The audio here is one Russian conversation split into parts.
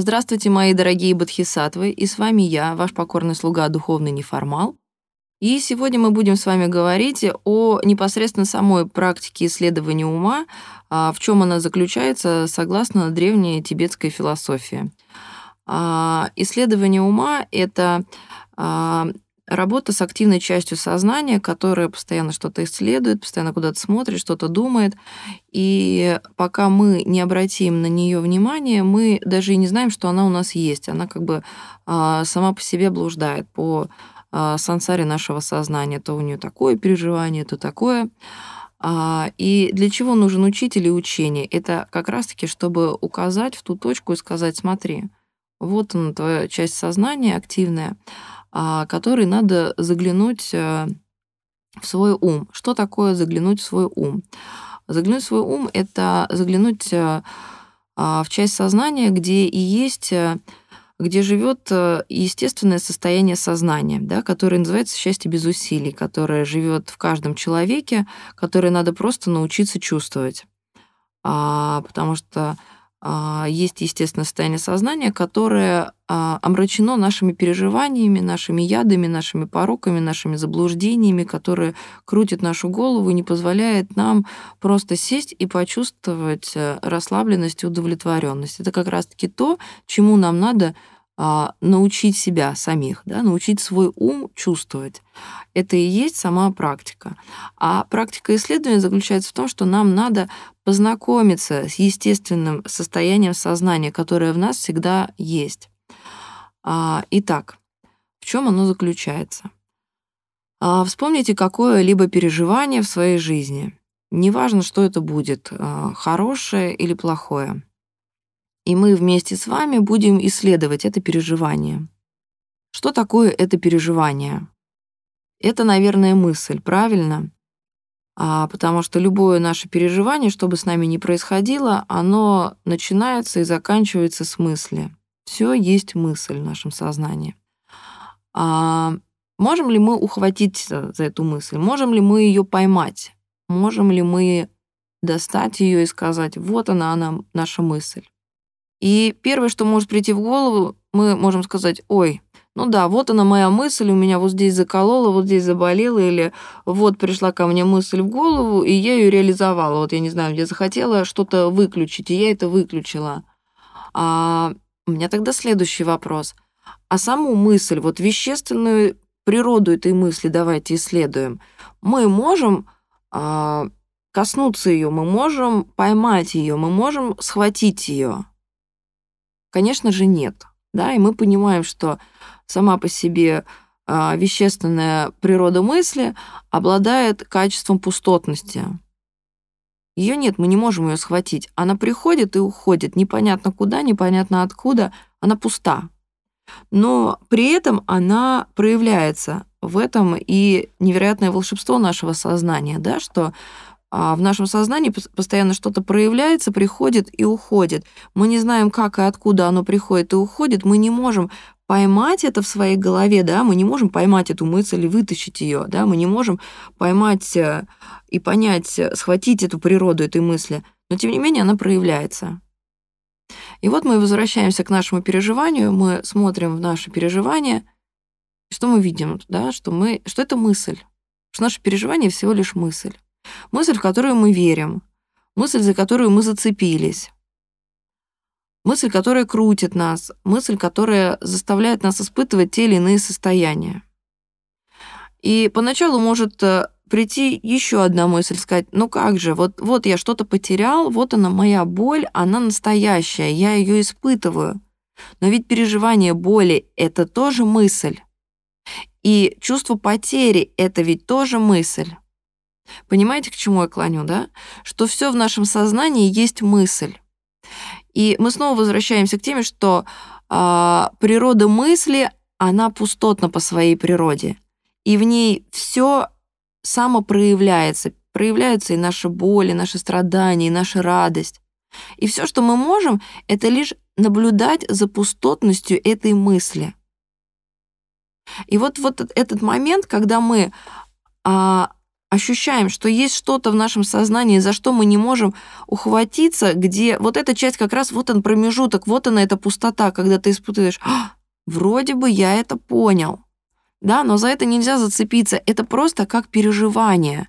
Здравствуйте, мои дорогие бодхисаттвы, и с вами я, ваш покорный слуга, духовный неформал. И сегодня мы будем с вами говорить о непосредственно самой практике исследования ума, а, в чем она заключается согласно древней тибетской философии. А, исследование ума — это а, работа с активной частью сознания, которая постоянно что-то исследует, постоянно куда-то смотрит, что-то думает. И пока мы не обратим на нее внимание, мы даже и не знаем, что она у нас есть. Она как бы а, сама по себе блуждает по а, сансаре нашего сознания. То у нее такое переживание, то такое. А, и для чего нужен учитель и учение? Это как раз-таки, чтобы указать в ту точку и сказать, смотри, вот она, твоя часть сознания активная, который надо заглянуть э, в свой ум. Что такое заглянуть в свой ум? Заглянуть в свой ум — это заглянуть э, а, в часть сознания, где и есть э, где живет естественное состояние сознания, да, которое называется счастье без усилий, которое живет в каждом человеке, которое надо просто научиться чувствовать. А, потому что а, есть естественное состояние сознания, которое а, омрачено нашими переживаниями, нашими ядами, нашими пороками, нашими заблуждениями, которые крутят нашу голову и не позволяет нам просто сесть и почувствовать э, расслабленность и удовлетворенность. Это как раз-таки то, чему нам надо а, научить себя самих, да, научить свой ум чувствовать. Это и есть сама практика. А практика исследования заключается в том, что нам надо познакомиться с естественным состоянием сознания, которое в нас всегда есть. А, итак, в чем оно заключается? А, вспомните какое-либо переживание в своей жизни. Неважно, что это будет, хорошее или плохое и мы вместе с вами будем исследовать это переживание. Что такое это переживание? Это, наверное, мысль, правильно? А, потому что любое наше переживание, что бы с нами ни происходило, оно начинается и заканчивается с мысли. Все есть мысль в нашем сознании. А, можем ли мы ухватиться за эту мысль? Можем ли мы ее поймать? Можем ли мы достать ее и сказать, вот она, она, наша мысль? И первое, что может прийти в голову, мы можем сказать, ой, ну да, вот она моя мысль, у меня вот здесь заколола, вот здесь заболела, или вот пришла ко мне мысль в голову, и я ее реализовала. Вот я не знаю, я захотела что-то выключить, и я это выключила. А у меня тогда следующий вопрос. А саму мысль, вот вещественную природу этой мысли давайте исследуем. Мы можем а, коснуться ее, мы можем поймать ее, мы можем схватить ее. Конечно же, нет. Да, и мы понимаем, что сама по себе а, вещественная природа мысли обладает качеством пустотности. Ее нет, мы не можем ее схватить. Она приходит и уходит, непонятно куда, непонятно откуда, она пуста. Но при этом она проявляется. В этом и невероятное волшебство нашего сознания, да, что а в нашем сознании постоянно что-то проявляется, приходит и уходит. Мы не знаем, как и откуда оно приходит и уходит. Мы не можем поймать это в своей голове, да, мы не можем поймать эту мысль и вытащить ее, да, мы не можем поймать э, и понять, э, схватить эту природу этой мысли, но тем не менее она проявляется. И вот мы возвращаемся к нашему переживанию, мы смотрим в наше переживание, что мы видим, да, что, мы, что это мысль, что наше переживание всего лишь мысль. Мысль, в которую мы верим. Мысль, за которую мы зацепились. Мысль, которая крутит нас. Мысль, которая заставляет нас испытывать те или иные состояния. И поначалу может э, прийти еще одна мысль, сказать, ну как же, вот, вот я что-то потерял, вот она моя боль, она настоящая, я ее испытываю. Но ведь переживание боли — это тоже мысль. И чувство потери — это ведь тоже мысль. Понимаете, к чему я клоню, да? Что все в нашем сознании есть мысль. И мы снова возвращаемся к теме, что э, природа мысли, она пустотна по своей природе. И в ней все самопроявляется. Проявляются и наши боли, наши страдания, и наша радость. И все, что мы можем, это лишь наблюдать за пустотностью этой мысли. И вот, вот этот момент, когда мы а, ощущаем, что есть что-то в нашем сознании, за что мы не можем ухватиться, где вот эта часть как раз, вот он промежуток, вот она эта пустота, когда ты испытываешь, а, вроде бы я это понял, да, но за это нельзя зацепиться, это просто как переживание,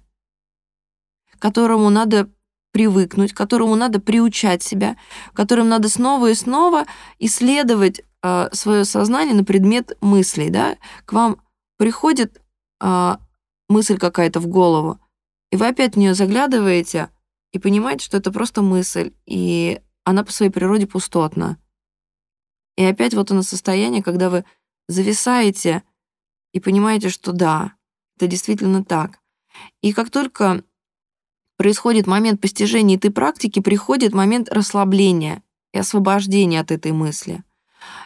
которому надо привыкнуть, которому надо приучать себя, которым надо снова и снова исследовать э, а, свое сознание на предмет мыслей, да, к вам приходит э, мысль какая-то в голову, и вы опять в нее заглядываете и понимаете, что это просто мысль, и она по своей природе пустотна. И опять вот оно состояние, когда вы зависаете и понимаете, что да, это действительно так. И как только происходит момент постижения этой практики, приходит момент расслабления и освобождения от этой мысли.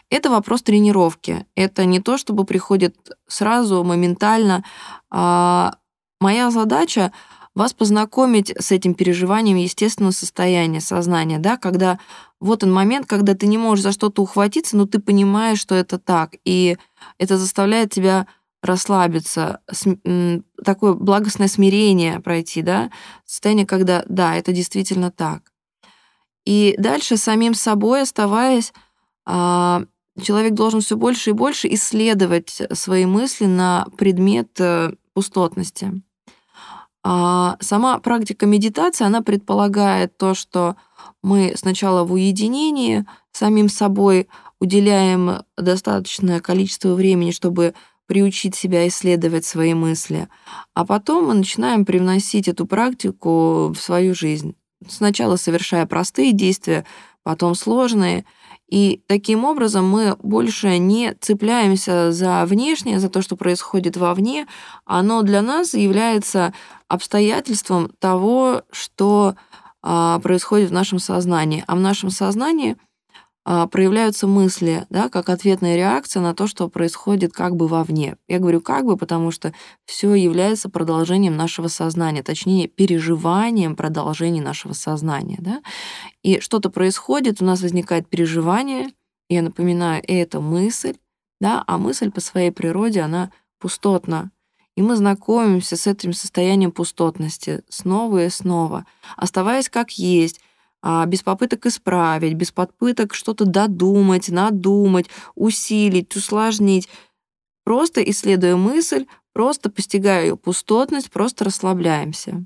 Это вопрос тренировки. Это не то, чтобы приходит сразу, моментально. А моя задача вас познакомить с этим переживанием естественного состояния сознания, да, когда вот он момент, когда ты не можешь за что-то ухватиться, но ты понимаешь, что это так, и это заставляет тебя расслабиться, такое благостное смирение пройти, да, состояние, когда, да, это действительно так. И дальше самим собой оставаясь, человек должен все больше и больше исследовать свои мысли на предмет э, пустотности. А сама практика медитации, она предполагает то, что мы сначала в уединении самим собой уделяем достаточное количество времени, чтобы приучить себя исследовать свои мысли, а потом мы начинаем привносить эту практику в свою жизнь. Сначала совершая простые действия, потом сложные — и таким образом мы больше не цепляемся за внешнее, за то, что происходит вовне. Оно для нас является обстоятельством того, что а, происходит в нашем сознании. А в нашем сознании проявляются мысли, да, как ответная реакция на то, что происходит как бы вовне. Я говорю как бы, потому что все является продолжением нашего сознания, точнее, переживанием продолжения нашего сознания. Да? И что-то происходит, у нас возникает переживание, я напоминаю, это мысль, да, а мысль по своей природе, она пустотна. И мы знакомимся с этим состоянием пустотности снова и снова, оставаясь как есть, а, без попыток исправить, без попыток что-то додумать, надумать, усилить, усложнить. Просто исследуя мысль, просто постигая ее пустотность, просто расслабляемся.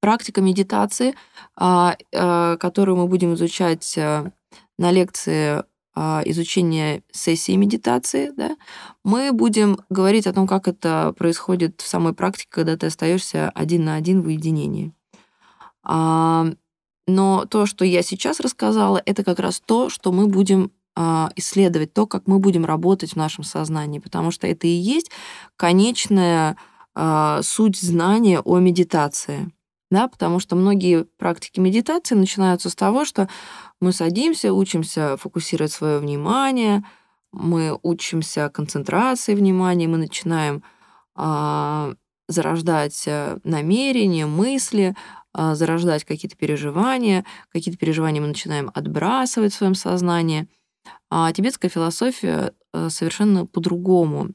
Практика медитации, а, а, которую мы будем изучать на лекции изучения сессии медитации, да, мы будем говорить о том, как это происходит в самой практике, когда ты остаешься один на один в уединении. Но то, что я сейчас рассказала, это как раз то, что мы будем а, исследовать, то, как мы будем работать в нашем сознании, потому что это и есть конечная а, суть знания о медитации. Да, потому что многие практики медитации начинаются с того, что мы садимся, учимся фокусировать свое внимание, мы учимся концентрации внимания, мы начинаем а, зарождать э, намерения, мысли, зарождать какие-то переживания, какие-то переживания мы начинаем отбрасывать в своем сознании. А тибетская философия э, совершенно по-другому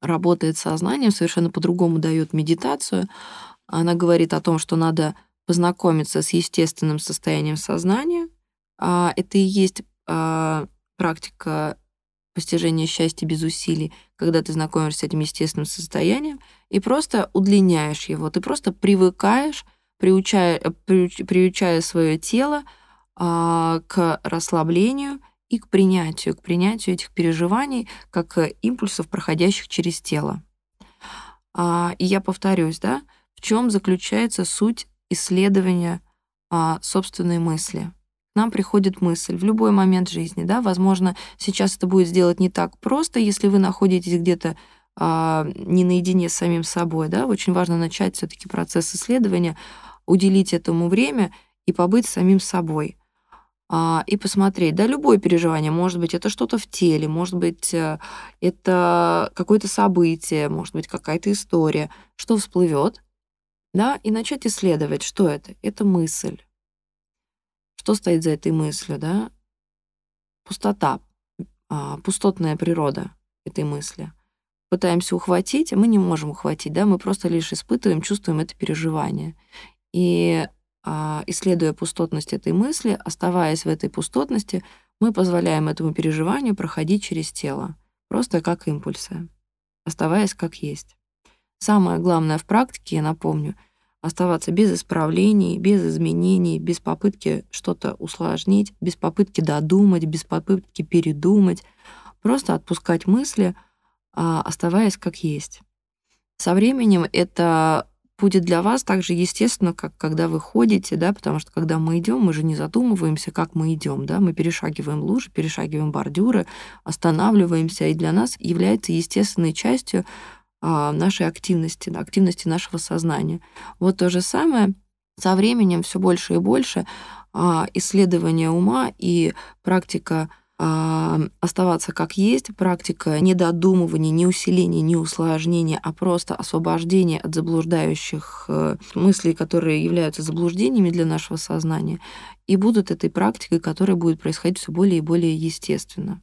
работает с сознанием, совершенно по-другому дает медитацию. Она говорит о том, что надо познакомиться с естественным состоянием сознания. А это и есть а, практика постижения счастья без усилий, когда ты знакомишься с этим естественным состоянием и просто удлиняешь его, ты просто привыкаешь приучая, э, приучая свое тело а, к расслаблению и к принятию, к принятию этих переживаний как э, импульсов, проходящих через тело. А, и я повторюсь, да, в чем заключается суть исследования а, собственной мысли. Нам приходит мысль в любой момент жизни, да, возможно, сейчас это будет сделать не так просто, если вы находитесь где-то не наедине с самим собой, да, очень важно начать все таки процесс исследования уделить этому время и побыть самим собой. А, и посмотреть, да, любое переживание, может быть, это что-то в теле, может быть, э, это какое-то событие, может быть, какая-то история, что всплывет, да, и начать исследовать, что это. Это мысль. Что стоит за этой мыслью, да? Пустота, а, пустотная природа этой мысли. пытаемся ухватить, а мы не можем ухватить, да, мы просто лишь испытываем, чувствуем это переживание. И а, исследуя пустотность этой мысли, оставаясь в этой пустотности, мы позволяем этому переживанию проходить через тело, просто как импульсы, оставаясь как есть. Самое главное в практике, я напомню, оставаться без исправлений, без изменений, без попытки что-то усложнить, без попытки додумать, без попытки передумать, просто отпускать мысли, а, оставаясь как есть. Со временем это будет для вас так же естественно, как когда вы ходите, да, потому что когда мы идем, мы же не задумываемся, как мы идем, да, мы перешагиваем лужи, перешагиваем бордюры, останавливаемся, и для нас является естественной частью а, нашей активности, да, активности нашего сознания. Вот то же самое со временем все больше и больше а, исследования ума и практика оставаться как есть, практика не додумывания, не усиления, не усложнения, а просто освобождения от заблуждающих э, мыслей, которые являются заблуждениями для нашего сознания, и будут этой практикой, которая будет происходить все более и более естественно.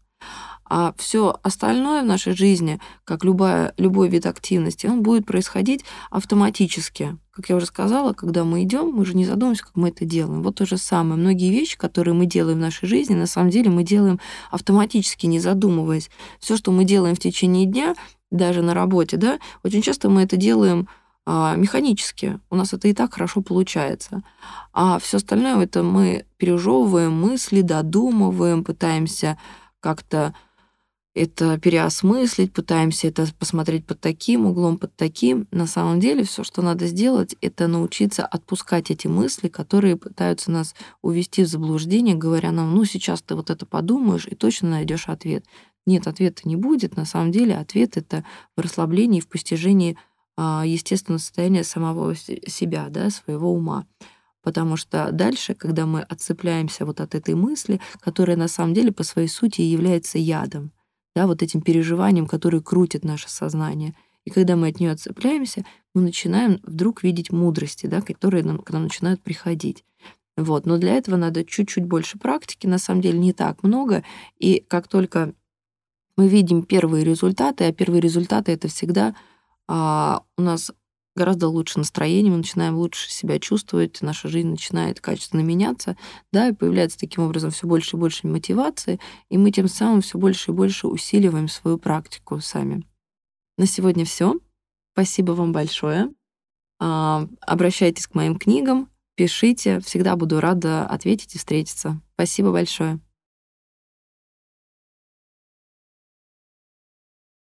А все остальное в нашей жизни, как любая, любой вид активности, он будет происходить автоматически. Как я уже сказала, когда мы идем, мы же не задумываемся, как мы это делаем. Вот то же самое. Многие вещи, которые мы делаем в нашей жизни, на самом деле мы делаем автоматически, не задумываясь. Все, что мы делаем в течение дня, даже на работе, да, очень часто мы это делаем а, механически. У нас это и так хорошо получается. А все остальное это мы пережевываем мысли, додумываем, пытаемся как-то это переосмыслить, пытаемся это посмотреть под таким углом, под таким. На самом деле все, что надо сделать, это научиться отпускать эти мысли, которые пытаются нас увести в заблуждение, говоря нам, ну сейчас ты вот это подумаешь и точно найдешь ответ. Нет, ответа не будет. На самом деле ответ — это в расслаблении, в постижении а, естественного состояния самого себя, да, своего ума. Потому что дальше, когда мы отцепляемся вот от этой мысли, которая на самом деле по своей сути является ядом, да, вот этим переживанием, которое крутит наше сознание. И когда мы от нее отцепляемся, мы начинаем вдруг видеть мудрости, да, которые нам, к нам начинают приходить. Вот. Но для этого надо чуть-чуть больше практики, на самом деле не так много. И как только мы видим первые результаты, а первые результаты — это всегда а, у нас гораздо лучше настроение, мы начинаем лучше себя чувствовать, наша жизнь начинает качественно меняться, да, и появляется таким образом все больше и больше мотивации, и мы тем самым все больше и больше усиливаем свою практику сами. На сегодня все. Спасибо вам большое. А, обращайтесь к моим книгам, пишите, всегда буду рада ответить и встретиться. Спасибо большое.